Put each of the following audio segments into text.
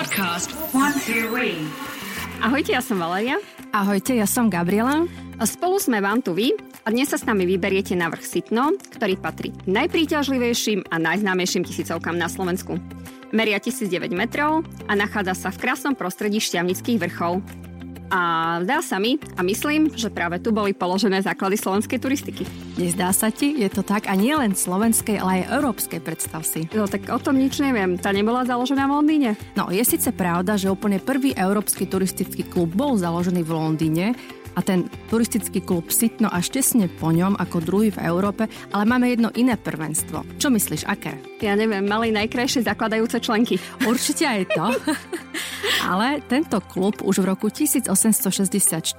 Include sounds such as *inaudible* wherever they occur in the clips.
Podcast One Two Ahojte, ja som Valeria. Ahojte, ja som Gabriela. A spolu sme vám tu vy a dnes sa s nami vyberiete na vrch Sitno, ktorý patrí najpríťažlivejším a najznámejším tisícovkám na Slovensku. Meria 1009 metrov a nachádza sa v krásnom prostredí šťavnických vrchov. A zdá sa mi a myslím, že práve tu boli položené základy slovenskej turistiky. Nezdá sa ti? Je to tak a nie len slovenskej, ale aj európskej, predstav si. No tak o tom nič neviem. Tá nebola založená v Londýne? No, je síce pravda, že úplne prvý európsky turistický klub bol založený v Londýne, a ten turistický klub Sitno až tesne po ňom ako druhý v Európe, ale máme jedno iné prvenstvo. Čo myslíš, aké? Ja neviem, mali najkrajšie zakladajúce členky. Určite aj to. *laughs* Ale tento klub už v roku 1864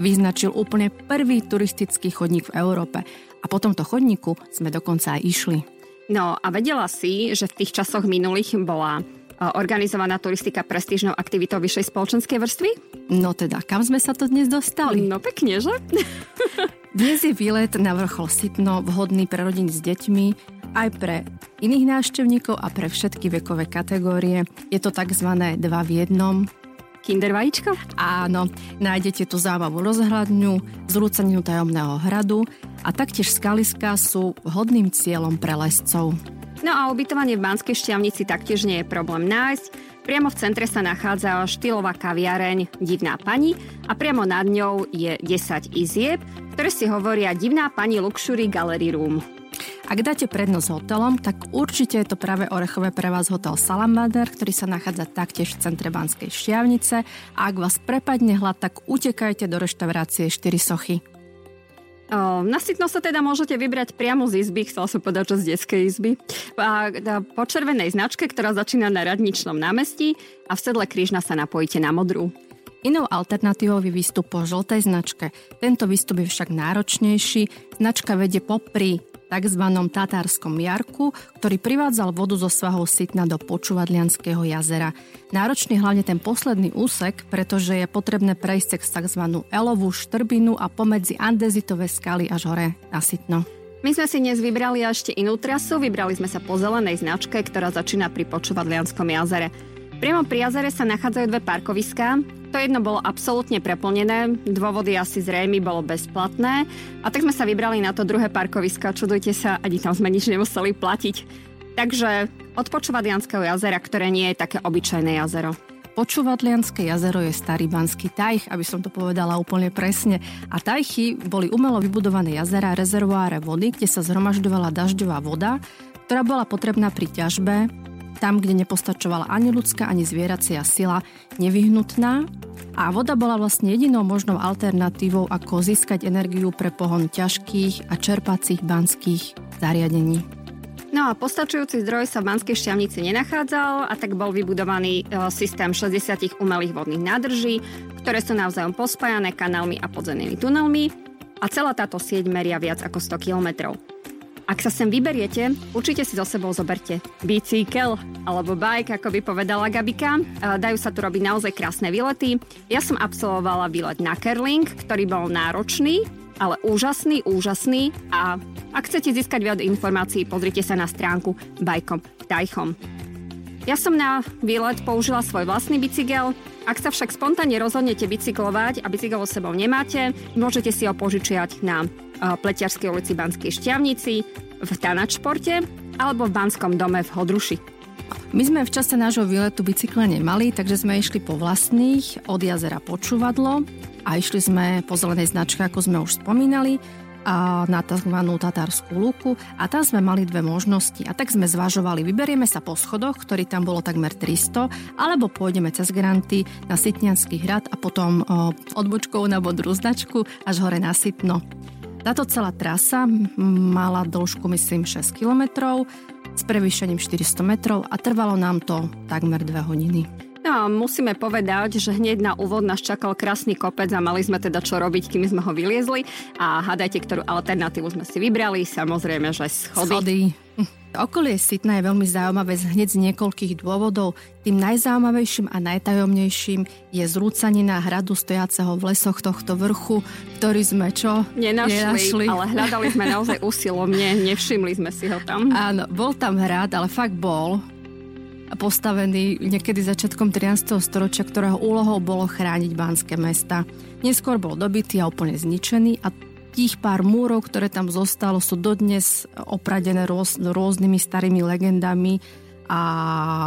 vyznačil úplne prvý turistický chodník v Európe. A po tomto chodníku sme dokonca aj išli. No a vedela si, že v tých časoch minulých bola organizovaná turistika prestížnou aktivitou vyššej spoločenskej vrstvy? No teda, kam sme sa to dnes dostali? No pekne, že? dnes je výlet na vrchol Sitno vhodný pre rodiny s deťmi, aj pre iných návštevníkov a pre všetky vekové kategórie. Je to tzv. dva v jednom. Kinder vajíčko? Áno, nájdete tu zábavu rozhľadňu, zrúcaninu tajomného hradu a taktiež skaliska sú vhodným cieľom pre lescov. No a ubytovanie v Banskej šťavnici taktiež nie je problém nájsť. Priamo v centre sa nachádza štýlová kaviareň Divná pani a priamo nad ňou je 10 izieb, ktoré si hovoria Divná pani Luxury Gallery Room. Ak dáte prednosť hotelom, tak určite je to práve orechové pre vás hotel Salamander, ktorý sa nachádza taktiež v centre Banskej Štiavnice a ak vás prepadne hlad, tak utekajte do reštaurácie 4 sochy. Na sitno sa teda môžete vybrať priamo z izby, chcela som povedať, že z detskej izby, a, a, po červenej značke, ktorá začína na Radničnom námestí a v sedle krížna sa napojíte na modrú. Inou alternatívou je výstup po žltej značke. Tento výstup je však náročnejší. Značka vedie popri tzv. Tatárskom jarku, ktorý privádzal vodu zo svahov Sitna do Počúvadlianského jazera. Náročný hlavne ten posledný úsek, pretože je potrebné prejsť cez tzv. Elovú štrbinu a pomedzi andezitové skaly až hore na Sitno. My sme si dnes vybrali ešte inú trasu, vybrali sme sa po zelenej značke, ktorá začína pri Počúvadlianskom jazere. Priamo pri jazere sa nachádzajú dve parkoviská, to jedno bolo absolútne preplnené, dôvody asi zrejmy bolo bezplatné a tak sme sa vybrali na to druhé parkovisko. Čudujte sa, ani tam sme nič nemuseli platiť. Takže od Počúvadlianského jazera, ktoré nie je také obyčajné jazero. Počúvadlianské jazero je starý banský tajch, aby som to povedala úplne presne. A tajchy boli umelo vybudované jazera, rezervoáre vody, kde sa zhromažďovala dažďová voda, ktorá bola potrebná pri ťažbe, tam, kde nepostačovala ani ľudská, ani zvieracia sila, nevyhnutná a voda bola vlastne jedinou možnou alternatívou, ako získať energiu pre pohon ťažkých a čerpacích banských zariadení. No a postačujúci zdroj sa v Banskej šťavnici nenachádzal a tak bol vybudovaný e, systém 60 umelých vodných nádrží, ktoré sú navzájom pospájané kanálmi a podzemnými tunelmi a celá táto sieť meria viac ako 100 kilometrov. Ak sa sem vyberiete, určite si so sebou zoberte bicykel alebo bike, ako by povedala Gabika. Dajú sa tu robiť naozaj krásne výlety. Ja som absolvovala výlet na Kerling, ktorý bol náročný, ale úžasný, úžasný a ak chcete získať viac informácií, pozrite sa na stránku Bajkom Tajchom. Ja som na výlet použila svoj vlastný bicykel. Ak sa však spontánne rozhodnete bicyklovať a bicykel sebou nemáte, môžete si ho požičiať na Pleťarskej ulici Banskej Šťavnici, v Tanačporte alebo v Banskom dome v Hodruši. My sme v čase nášho výletu bicykle nemali, takže sme išli po vlastných od jazera Počúvadlo a išli sme po zelenej značke, ako sme už spomínali a na tzv. tatárskú lúku a tam sme mali dve možnosti. A tak sme zvažovali, vyberieme sa po schodoch, ktorý tam bolo takmer 300, alebo pôjdeme cez Granty na Sitnianský hrad a potom o, odbočkou na bodru značku až hore na Sitno. Táto celá trasa mala dĺžku myslím 6 km s prevýšením 400 metrov a trvalo nám to takmer 2 hodiny. No musíme povedať, že hneď na úvod nás čakal krásny kopec a mali sme teda čo robiť, kým sme ho vyliezli. A hádajte, ktorú alternatívu sme si vybrali. Samozrejme, že schody. schody. Okolie Sitna je veľmi zaujímavé hneď z niekoľkých dôvodov. Tým najzaujímavejším a najtajomnejším je zrúcanina hradu stojaceho v lesoch tohto vrchu, ktorý sme čo? Nenašli, Nenašli. ale hľadali sme naozaj usilovne, nevšimli sme si ho tam. Áno, bol tam hrad, ale fakt bol postavený niekedy začiatkom 13. storočia, ktorého úlohou bolo chrániť banské mesta. Neskôr bol dobitý a úplne zničený a tých pár múrov, ktoré tam zostalo, sú dodnes opradené rôz, rôznymi starými legendami a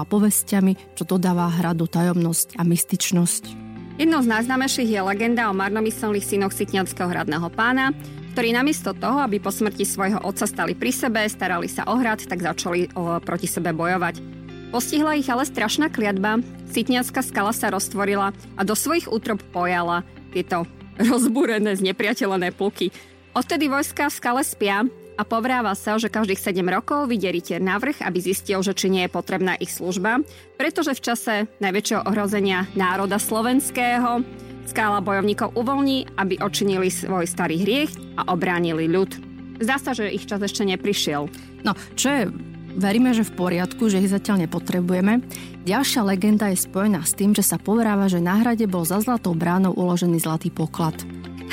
povestiami, čo dodáva hradu tajomnosť a mystičnosť. Jednou z najznámejších je legenda o marnomyselných synoch Sitňanského hradného pána, ktorí namiesto toho, aby po smrti svojho otca stali pri sebe, starali sa o hrad, tak začali o, proti sebe bojovať. Postihla ich ale strašná kliatba, Sitňanská skala sa roztvorila a do svojich útrob pojala tieto rozbúrené, znepriateľené pluky. Odtedy vojska v skale spia a povráva sa, že každých 7 rokov vyjde rytier na vrch, aby zistil, že či nie je potrebná ich služba, pretože v čase najväčšieho ohrozenia národa slovenského skála bojovníkov uvoľní, aby očinili svoj starý hriech a obránili ľud. Zdá sa, že ich čas ešte neprišiel. No, čo je Veríme, že v poriadku, že ich zatiaľ nepotrebujeme. Ďalšia legenda je spojená s tým, že sa povráva, že na hrade bol za zlatou bránou uložený zlatý poklad.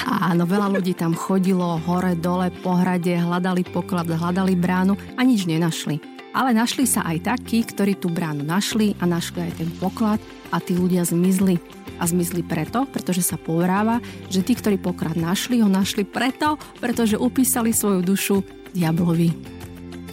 Áno, veľa ľudí tam chodilo hore, dole, po hrade, hľadali poklad, hľadali bránu a nič nenašli. Ale našli sa aj takí, ktorí tú bránu našli a našli aj ten poklad a tí ľudia zmizli. A zmizli preto, pretože sa povráva, že tí, ktorí poklad našli, ho našli preto, pretože upísali svoju dušu diablovi.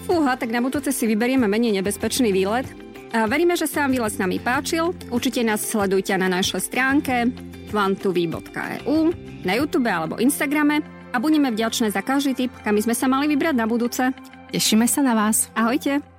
Fúha, tak na budúce si vyberieme menej nebezpečný výlet. A veríme, že sa vám výlet s nami páčil. Určite nás sledujte na našej stránke kvantuvý.eu, na YouTube alebo Instagrame a budeme vďačné za každý tip, kam sme sa mali vybrať na budúce. Tešíme sa na vás. Ahojte.